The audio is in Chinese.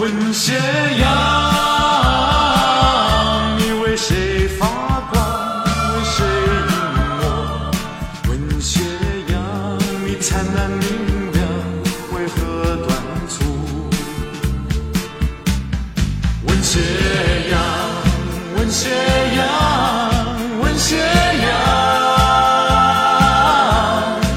问斜阳你为谁发光？为谁隐没？问斜阳你灿烂明亮为何短促？问斜阳问斜